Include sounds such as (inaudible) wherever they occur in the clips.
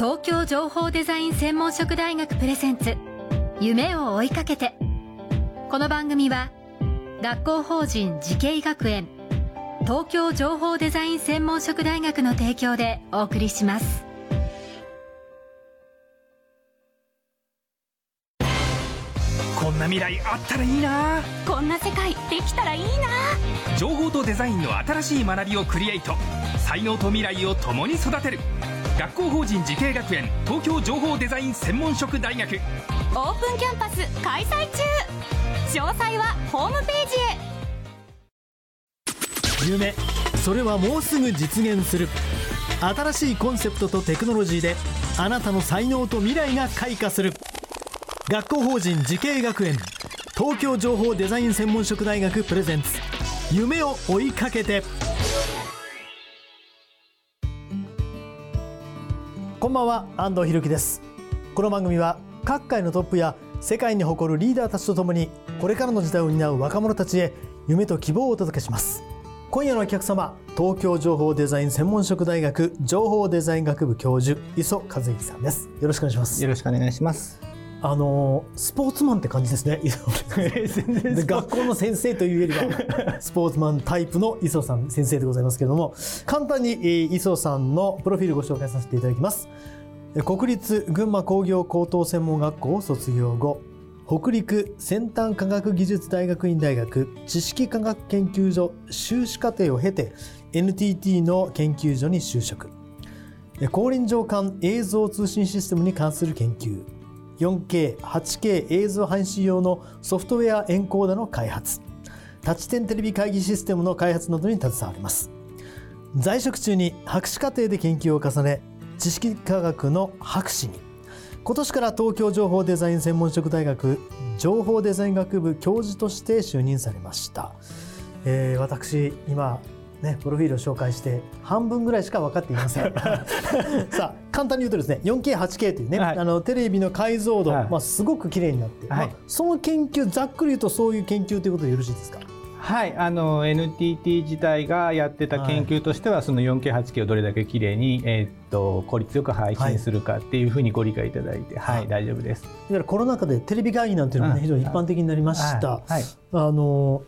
東京情報デザイン専門職大学プレゼンツ夢を追いかけて。この番組は学校法人慈恵学園東京情報デザイン専門職大学の提供でお送りします。こんな未来あったらいいな。こんな世界できたらいいな。情報とデザインの新しい学びをクリエイト。才能と未来を共に育てる学校法人慈恵学園東京情報デザイン専門職大学。オープンキャンパス開催中。詳細はホームページへ。夢それはもうすぐ実現する。新しいコンセプトとテクノロジーであなたの才能と未来が開花する。学校法人慈恵学園東京情報デザイン専門職大学プレゼンツ。夢を追いかけてこんばんは安藤博樹です。この番組は各界のトップや世界に誇るリーダーたちとともにこれからの時代を担う若者たちへ夢と希望をお届けします。今夜のお客様東京情報デザイン専門職大学情報デザイン学部教授磯和之さんです。よろしくお願いします。よろしくお願いします。あのスポーツマンって感じですね。(laughs) で学校の先生というよりは (laughs) スポーツマンタイプの磯さん先生でございますけれども簡単に磯さんのプロフィールご紹介させていただきます。国立群馬工業高等専門学校を卒業後北陸先端科学技術大学院大学知識科学研究所修士課程を経て NTT の研究所に就職。高臨場間映像通信システムに関する研究 4K、8K 映像配信用のソフトウェアエンコーダの開発。タッチ点テレビ会議システムの開発などに携わります。在職中に博士課程で研究を重ね知識科学の博士に。今年から東京情報デザイン専門職大学情報デザイン学部教授として就任されました、えー、私今ね、プロフィールを紹介して半分ぐらいしか分かっていません。(laughs) さあ簡単に言うとですね 4K8K というね、はい、あのテレビの解像度、はい、まあ、すごく綺麗になって、はい、まあ、その研究ざっくり言うとそういう研究ということでよろしいですか？はい。あの NTT 自体がやってた研究としては、はい、その 4K8K をどれだけ綺麗に、えー、っと効率よく配信するかっていうふうにご理解いただいて、はい、はい、大丈夫です。いわゆるコロナ禍でテレビ会議なんていうのも、ね、非常に一般的になりました。はい、あの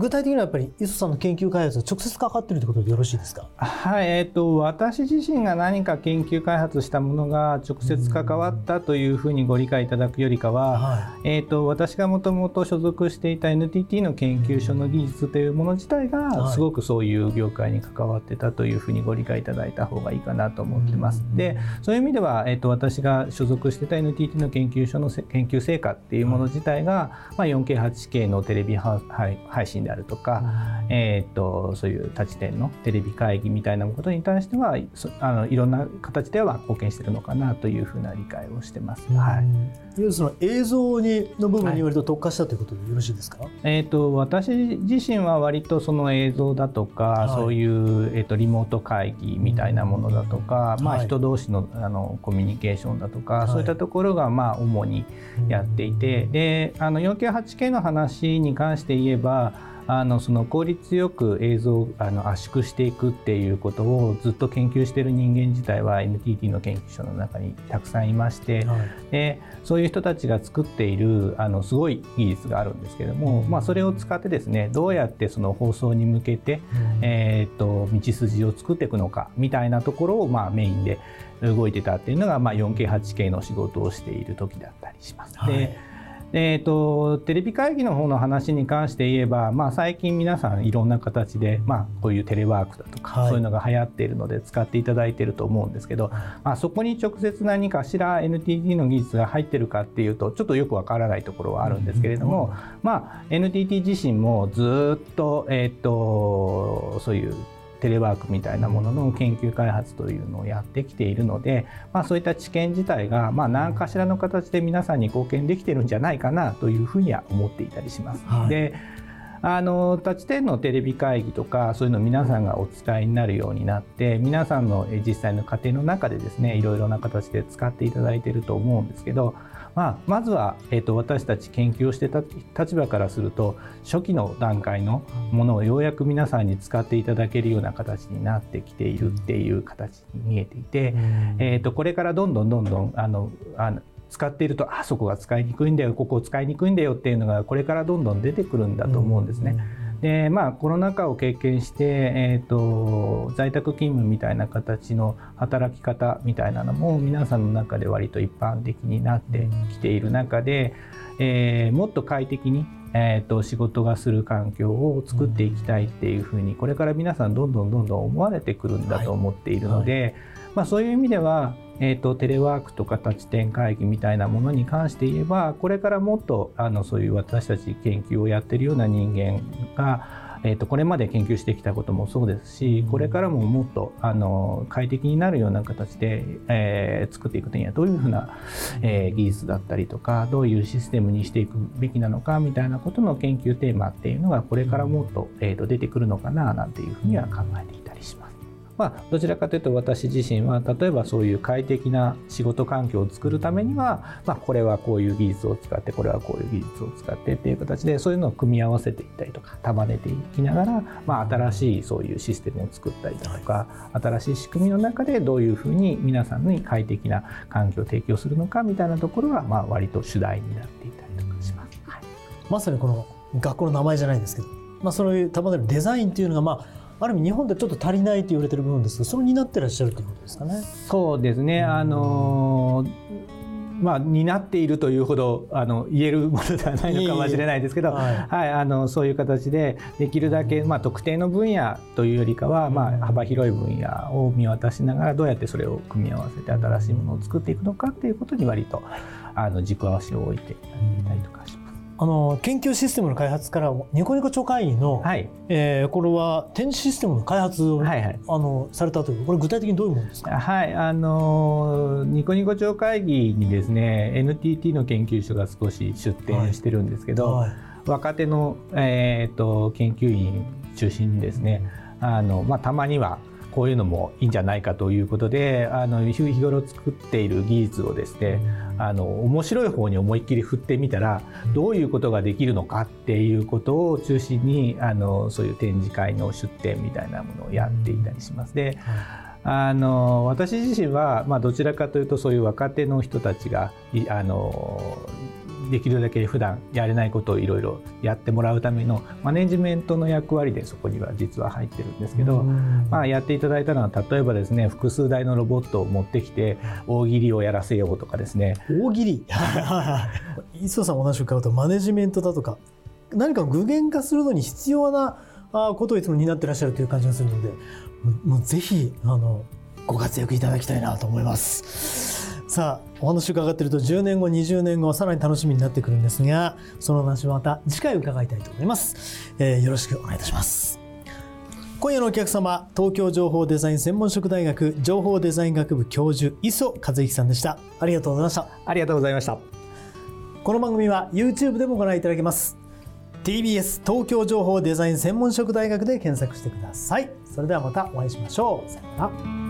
具体的にはやっぱり磯さんの研究開発は直接関わっているということでよろしいですか？はい、えっ、ー、と私自身が何か研究開発したものが直接関わったというふうにご理解いただくよりかは、はい、えっ、ー、と私がもともと所属していた NTT の研究所の技術というもの自体がすごくそういう業界に関わってたというふうにご理解いただいた方がいいかなと思ってます。で、そういう意味ではえっ、ー、と私が所属してた NTT の研究所の研究成果っていうもの自体が、まあ 4K8K のテレビ配信であるとか、えーと、そういう立ち点のテレビ会議みたいなことに対してはあのいろんな形では貢献しているのかなというふうな理解をしてます。はい、その映像にの部分に割と特化したということでよろしいですか、はい、えーと、私自身は割とその映像だとか、はい、そういう、えーと、リモート会議みたいなものだとか、まあ、人同士のあのコミュニケーションだとか、そういったところがまあ主にやっていて、であの 4K8K の話に関して言えばあのその効率よく映像をあの圧縮していくっていうことをずっと研究している人間自体は NTT の研究所の中にたくさんいまして、はい、でそういう人たちが作っているあのすごい技術があるんですけれども、うん、まあ、それを使ってですねどうやってその放送に向けて、うん、えー、と道筋を作っていくのかみたいなところをまあメインで動いてたっていうのが、まあ、4K8K の仕事をしている時だったりします。はい、でえーと、テレビ会議の方の話に関して言えば、まあ、最近皆さんいろんな形で、まあ、こういうテレワークだとか、はい、そういうのが流行っているので使っていただいていると思うんですけど、まあ、そこに直接何かしら NTT の技術が入ってるかっていうとちょっとよくわからないところはあるんですけれども、まあ、NTT 自身もずっと,、えーとそういうテレワークみたいなものの研究開発というのをやってきているので、まあ、そういった知見自体が、まあ、何かしらの形で皆さんに貢献できてるんじゃないかなというふうには思っていたりします。はい、であの立ち点のテレビ会議とかそういうの皆さんがお使いになるようになって皆さんの実際の家庭の中でですねいろいろな形で使っていただいていると思うんですけど、まあ、まずは、えーと、私たち研究をしてた立場からすると初期の段階のものをようやく皆さんに使っていただけるような形になってきているっていう形に見えていて、えーと、これからどんどんどんどんあのあの使っているとあそこが使いにくいんだよここ使いにくいんだよっていうのがこれからどんどん出てくるんだと思うんですね。でまあ、コロナ禍を経験して、えーと、在宅勤務みたいな形の働き方みたいなのも皆さんの中で割と一般的になってきている中で、えー、もっと快適に、えーと、仕事がする環境を作っていきたいっていうふうにこれから皆さんどんどんどんどん思われてくるんだと思っているので、はい。はい、まあ、そういう意味ではえーと、テレワークとか多地点会議みたいなものに関して言えばこれからもっとあのそういう私たち研究をやってるような人間が、えーと、これまで研究してきたこともそうですしこれからももっとあの快適になるような形で、えー、作っていくためにはどういうふうな、えー、技術だったりとかどういうシステムにしていくべきなのかみたいなことの研究テーマっていうのがこれからもっと,、えーと出てくるのかななんていうふうには考えていたりします。まあ、どちらかというと私自身は例えばそういう快適な仕事環境を作るためには、まあ、これはこういう技術を使ってこれはこういう技術を使ってっていう形でそういうのを組み合わせていったりとか束ねていきながら、まあ、新しいそういうシステムを作ったりだとか新しい仕組みの中でどういうふうに皆さんに快適な環境を提供するのかみたいなところは、まあ、割と主題になっていたりとかします。はい、まさにこの学校の名前じゃないんですけど、まあ、そういう束ねるデザインっていうのがまあある意味日本でちょっと足りないと言われてる部分ですがそれを担ってらっしゃるということですかね。そうですね、あのまあ、担っているというほどあの言えるものではないのかもしれないですけど、(laughs) はい、はい、あのそういう形でできるだけ、まあ、特定の分野というよりかは、まあ、幅広い分野を見渡しながらどうやってそれを組み合わせて新しいものを作っていくのかっていうことに割とあの軸足を置いていたりとかします。あの研究システムの開発からニコニコ超会議の、はい。えー、これは展示システムの開発を、はいはい、あのされたというこれ具体的にどういうものですか？はいあのニコニコ超会議にですね NTT の研究所が少し出展してるんですけど、はい。はい、若手の、えーと、研究員中心にですねあの、まあ、たまにはこういうのもいいんじゃないかということであの日頃作っている技術をですねあの面白い方に思いっきり振ってみたらどういうことができるのかっていうことを中心にあのそういう展示会の出展みたいなものをやっていたりします。で、あの私自身は、まあ、どちらかというとそういう若手の人たちがあのできるだけ普段やれないことをいろいろやってもらうためのマネジメントの役割でそこには実は入ってるんですけど、まあ、やっていただいたのは例えばですね複数台のロボットを持ってきて大喜利をやらせようとかですね。大喜利？(laughs) 磯さんお話を伺うとマネジメントだとか何か具現化するのに必要なことをいつも担ってらっしゃるという感じがするのでもうぜひあのご活躍いただきたいなと思います。さあお話伺っていると10年後20年後さらに楽しみになってくるんですがその話はまた次回伺いたいと思います、えー、よろしくお願いいたします。今夜のお客様東京情報デザイン専門職大学情報デザイン学部教授磯和之さんでした。ありがとうございました。ありがとうございました。この番組は YouTube でもご覧いただけます。TBS 東京情報デザイン専門職大学で検索してください。それではまたお会いしましょう。さよなら